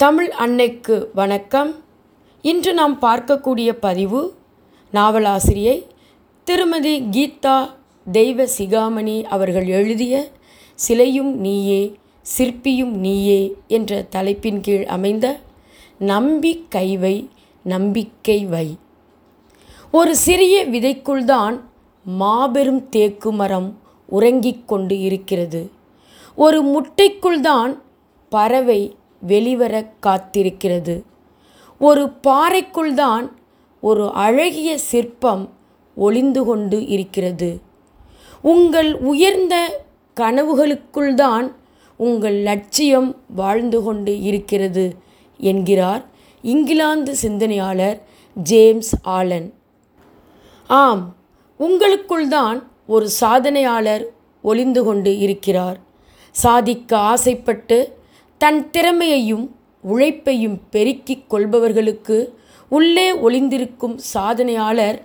தமிழ் அன்னைக்கு வணக்கம். இன்று நாம் பார்க்கக்கூடிய பதிவு நாவலாசிரியை திருமதி கீதா தெய்வ சிகாமணி அவர்கள் எழுதிய சிலையும் நீயே சிற்பியும் நீயே என்ற தலைப்பின் கீழ் அமைந்த நம்பி கைவை நம்பிக்கை வை ஒரு சிறிய விதைக்குள்தான் மாபெரும் தேக்கு மரம் உறங்கிக் கொண்டு இருக்கிறது. ஒரு முட்டைக்குள்தான் பறவை வெளிவர காத்திருக்கிறது. ஒரு பாறைக்குள்தான் ஒரு அழகிய சிற்பம் ஒளிந்து கொண்டு இருக்கிறது. உங்கள் உயர்ந்த கனவுகளுக்குள்தான் உங்கள் லட்சியம் வாழ்ந்து கொண்டு இருக்கிறது என்கிறார் இங்கிலாந்து சிந்தனையாளர் ஜேம்ஸ் ஆலன். ஆம் உங்களுக்குள்தான் ஒரு சாதனையாளர் ஒளிந்து கொண்டு இருக்கிறார். சாதிக்க ஆசைப்பட்டு தன் திறமையையும் உழைப்பையும் பெருக்கிக் கொள்பவர்களுக்கு உள்ளே ஒளிந்திருக்கும் சாதனையாளர்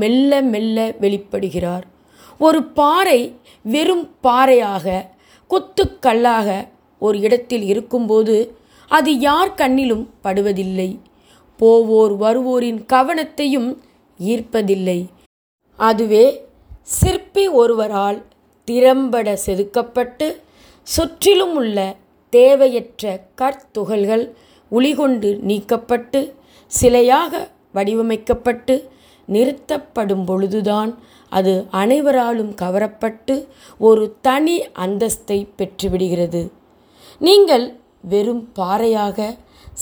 மெல்ல மெல்ல வெளிப்படுகிறார். ஒரு பாறை வெறும் பாறையாக குத்துக்கல்லாக ஒரு இடத்தில் இருக்கும்போது அது யார் கண்ணிலும் படுவதில்லை. போவோர் வருவோரின் கவனத்தையும் ஈர்ப்பதில்லை. அதுவே சிற்பி ஒருவரால் திறம்பட செதுக்கப்பட்டு சுற்றிலும் உள்ள தேவையற்ற கற்துகள்கள் உளிகொண்டு நீக்கப்பட்டு சிலையாக வடிவமைக்கப்பட்டு நிறுத்தப்படும் பொழுதுதான் அது அனைவராலும் கவரப்பட்டு ஒரு தனி அந்தஸ்தை பெற்றுவிடுகிறது. நீங்கள் வெறும் பாறையாக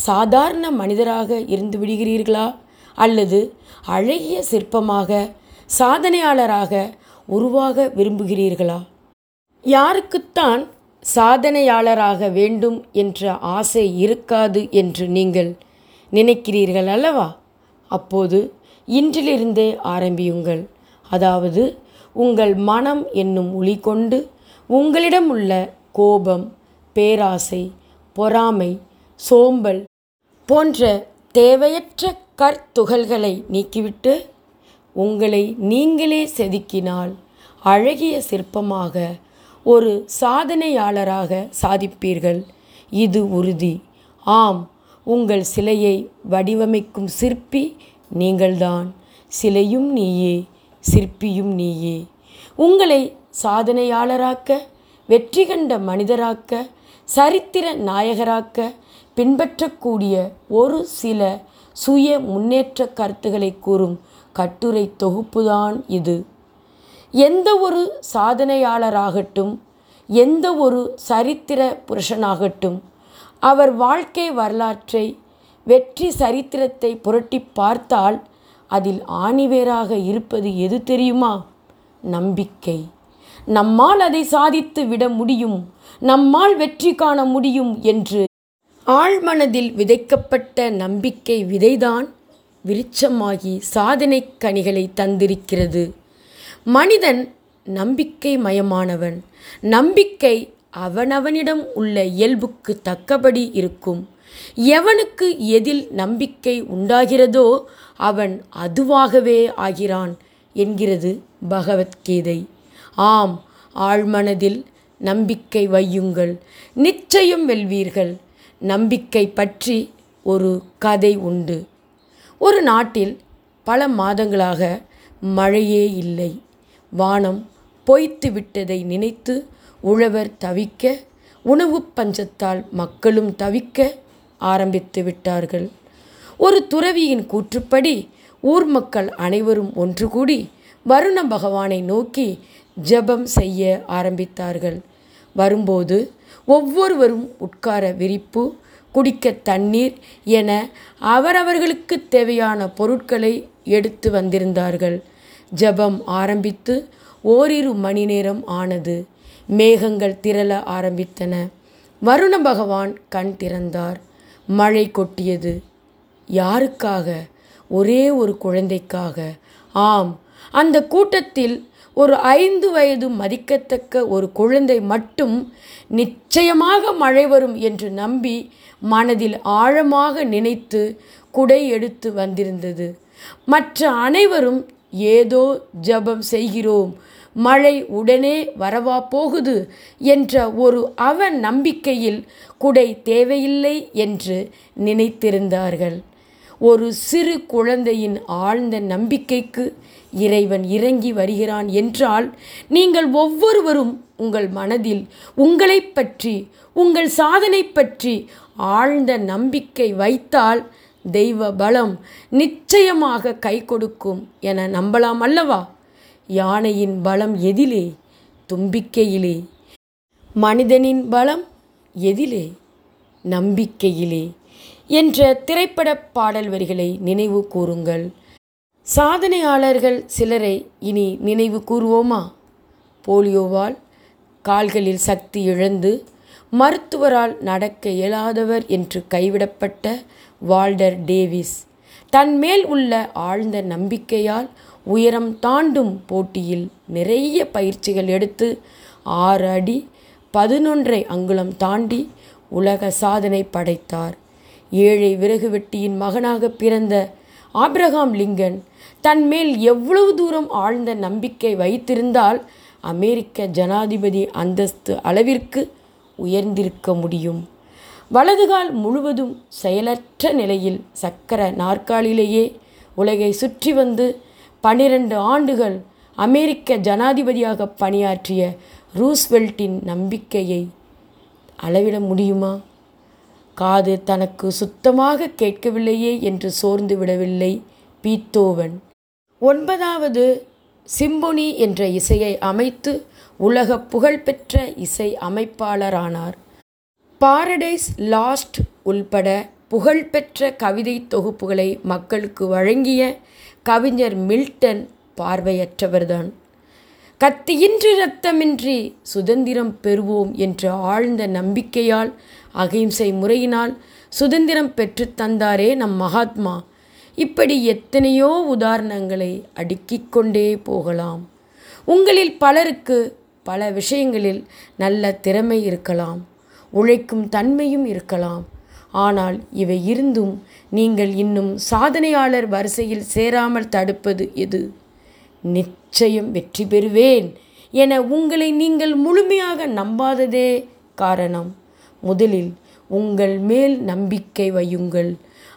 சாதாரண மனிதராக இருந்து விடுகிறீர்களா அல்லது அழகிய சிற்பமாக சாதனையாளராக உருவாக விரும்புகிறீர்களா? யாருக்குத்தான் சாதனையாளராக வேண்டும் என்ற ஆசை இருக்காது என்று நீங்கள் நினைக்கிறீர்கள் அல்லவா? அப்போது இன்றிலிருந்தே ஆரம்பியுங்கள். அதாவது உங்கள் மனம் என்னும் ஒளி கொண்டு உங்களிடம் உள்ள கோபம் பேராசை பொறாமை சோம்பல் போன்ற தேவையற்ற கற்துகள்களை நீக்கிவிட்டு உங்களை நீங்களே செதுக்கினால் அழகிய சிற்பமாக ஒரு சாதனையாளராக சாதிப்பீர்கள். இது உறுதி. ஆம் உங்கள் சிலையை வடிவமைக்கும் சிற்பி நீங்கள்தான். சிலையும் நீயே சிற்பியும் நீயே. உங்களை சாதனையாளராக்க வெற்றி கண்ட மனிதராக்க சரித்திர நாயகராக்க பின்பற்றக்கூடிய ஒரு சில சுய முன்னேற்ற கருத்துக்களை கூறும் கட்டுரை தொகுப்புதான் இது. எந்த ஒரு சாதனையாளராகட்டும் எந்த ஒரு சரித்திர புருஷனாகட்டும் அவர் வாழ்க்கை வரலாற்றை வெற்றி சரித்திரத்தை புரட்டி பார்த்தால் அதில் ஆணிவேராக இருப்பது எது தெரியுமா? நம்பிக்கை. நம்மால் அதை சாதித்து விட முடியும் நம்மால் வெற்றி காண முடியும் என்று ஆழ்மனதில் விதைக்கப்பட்ட நம்பிக்கை விதைதான் விருட்சமாகி சாதனை கனிகளை தந்திருக்கிறது. மனிதன் நம்பிக்கை மயமானவன் நம்பிக்கை அவனவனிடம் உள்ள இயல்புக்கு தக்கபடி இருக்கும். எவனுக்கு எதில் நம்பிக்கை உண்டாகிறதோ அவன் அதுவாகவே ஆகிறான் என்கிறது பகவத்கீதை. ஆம் ஆழ்மனதில் நம்பிக்கை வையுங்கள். நிச்சயம் வெல்வீர்கள். நம்பிக்கை பற்றி ஒரு கதை உண்டு. ஒரு நாட்டில் பல மாதங்களாக மழையே இல்லை. வானம் பொய்த்து விட்டதை நினைத்து உழவர் தவிக்க உணவு பஞ்சத்தால் மக்களும் தவிக்க ஆரம்பித்து விட்டார்கள். ஒரு துறவியின் கூற்றுப்படி ஊர் மக்கள் அனைவரும் ஒன்று கூடி வருண பகவானை நோக்கி ஜெபம் செய்ய ஆரம்பித்தார்கள். வரும்போது ஒவ்வொருவரும் உட்கார விரிப்பு குடிக்க தண்ணீர் என அவரவர்களுக்கு தேவையான பொருட்களை எடுத்து வந்திருந்தார்கள். ஜெபம் ஆரம்பித்து ஓரிரு மணி நேரம் ஆனது. மேகங்கள் திரள ஆரம்பித்தன. வருண பகவான் கண் திறந்தார். மழை கொட்டியது. யாருக்காக? ஒரே ஒரு குழந்தைக்காக. ஆம் அந்த கூட்டத்தில் ஒரு ஐந்து வயது மதிக்கத்தக்க ஒரு குழந்தை மட்டும் நிச்சயமாக மழை வரும் என்று நம்பி மனதில் ஆழமாக நினைத்து குடை எடுத்து வந்திருந்தது. மற்ற அனைவரும் ஏதோ ஜெபம் செய்கிறோம். மழை உடனே வரவா போகுது என்ற ஒரு அவ நம்பிக்கையில் குடை தேவையில்லை என்று நினைத்திருந்தார்கள். ஒரு சிறு குழந்தையின் ஆழ்ந்த நம்பிக்கைக்கு இறைவன் இறங்கி வருகிறான் என்றால் நீங்கள் ஒவ்வொருவரும் உங்கள் மனதில் உங்களை பற்றி உங்கள் சாதனை பற்றி ஆழ்ந்த நம்பிக்கை வைத்தால் தெய்வ பலம் நிச்சயமாக கை கொடுக்கும் என நம்பலாம் அல்லவா? யானையின் பலம் எதிலே தும்பிக்கையிலே. மனிதனின் பலம் எதிலே நம்பிக்கையிலே என்ற திரைப்பட பாடல் வரிகளை நினைவு கூறுங்கள். சாதனையாளர்கள் சிலரை இனி நினைவு கூறுவோமா? போலியோவால் கால்களில் சக்தி இழந்து மருத்துவரால் நடக்க இயலாதவர் என்று கைவிடப்பட்ட வால்டர் டேவிஸ் தன் மேல் உள்ள ஆழ்ந்த நம்பிக்கையால் உயரம் தாண்டும் போட்டியில் நிறைய பயிற்சிகள் எடுத்து ஆறு அடி பதினொன்றை அங்குலம் தாண்டி உலக சாதனை படைத்தார். ஏழை விறகு வெட்டியின் மகனாக பிறந்த ஆப்ரஹாம் லிங்கன் தன் மேல் எவ்வளவு தூரம் ஆழ்ந்த நம்பிக்கை வைத்திருந்தால் அமெரிக்க ஜனாதிபதி அந்தஸ்து அளவிற்கு உயர்ந்திருக்க முடியும். வலதுகால் முழுவதும் செயலற்ற நிலையில் சக்கர நாற்காலிலேயே உலகை சுற்றி வந்து பனிரெண்டு ஆண்டுகள் அமெரிக்க ஜனாதிபதியாக பணியாற்றிய ரூஸ்வெல்ட்டின் நம்பிக்கையை அளவிட முடியுமா? காது தனக்கு சுத்தமாக கேட்கவில்லையே என்று சோர்ந்து விடவில்லை பீத்தோவன். ஒன்பதாவது சிம்பொனி என்ற இசையை அமைத்து உலக புகழ்பெற்ற இசை அமைப்பாளரானார். பாரடைஸ் லாஸ்ட் உள்பட புகழ்பெற்ற கவிதை தொகுப்புகளை மக்களுக்கு வழங்கிய கவிஞர் மில்டன் பார்வையற்றவர்தான். கத்தியின்றி இரத்தமின்றி சுதந்திரம் பெறுவோம் என்ற ஆழ்ந்த நம்பிக்கையால் அகிம்சை முறையினால் சுதந்திரம் பெற்றுத்தந்தாரே நம் மகாத்மா. இப்படி எத்தனையோ உதாரணங்களை அடுக்கிக் கொண்டே போகலாம். உங்களில் பலருக்கு பல விஷயங்களில் நல்ல திறமை இருக்கலாம். உழைக்கும் தன்மையும் இருக்கலாம். ஆனால் இவை இருந்தும் நீங்கள் இன்னும் சாதனையாளர் வரிசையில் சேராமல் தடுப்பது எது? நிச்சயம் வெற்றி பெறுவேன் என உங்களை நீங்கள் முழுமையாக நம்பாததே காரணம். முதலில் உங்கள் மேல் நம்பிக்கை வையுங்கள்.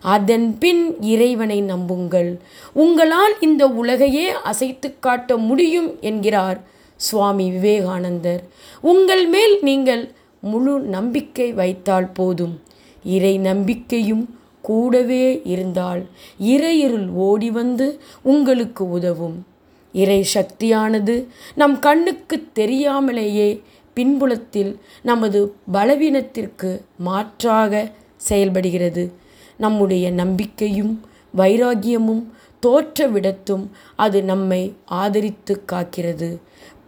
அதன் பின் இறைவனை நம்புங்கள். உங்களால் இந்த உலகையே அசைத்து காட்ட முடியும் என்கிறார் சுவாமி விவேகானந்தர். உங்கள் மேல் நீங்கள் முழு நம்பிக்கை வைத்தால் போதும். இறை நம்பிக்கையும் கூடவே இருந்தால் இறையிருள் ஓடி வந்து உங்களுக்கு உதவும். இறை சக்தியானது நம் கண்ணுக்கு தெரியாமலேயே பின்புலத்தில் நமது பலவீனத்திற்கு மாற்றாக செயல்படுகிறது. நம்முடைய நம்பிக்கையும் வைராகியமும் தோற்றவிடத்தும் அது நம்மை ஆதரித்து காக்கிறது.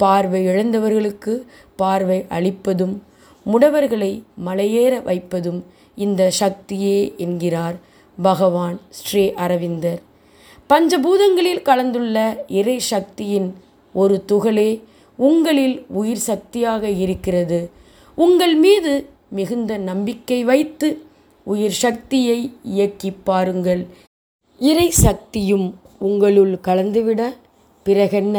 பார்வை இழந்தவர்களுக்கு பார்வை அளிப்பதும் முடவர்களை மலையேற வைப்பதும் இந்த சக்தியே என்கிறார் பகவான் ஸ்ரீ அரவிந்தர். பஞ்சபூதங்களில் கலந்துள்ள இறை சக்தியின் ஒரு துகளே உங்களில் உயிர் சக்தியாக இருக்கிறது. உங்கள் மீது மிகுந்த நம்பிக்கை வைத்து உயிர் சக்தியை இயக்கி பாருங்கள். இறை சக்தியும் உங்களுள் கலந்துவிட பிறகென்ன?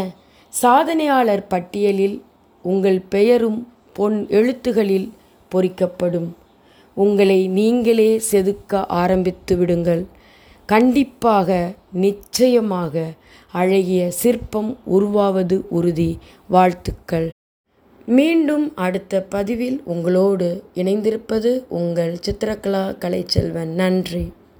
சாதனையாளர் பட்டியலில் உங்கள் பெயரும் பொன் எழுத்துகளில் பொறிக்கப்படும். உங்களை நீங்களே செதுக்க ஆரம்பித்து விடுங்கள். கண்டிப்பாக நிச்சயமாக அழகிய சிற்பம் உருவாவது உறுதி. வாழ்த்துக்கள். மீண்டும் அடுத்த பதிவில் உங்களோடு இணைந்திருப்பது உங்கள் சித்திரகலா கலைச்செல்வன். நன்றி.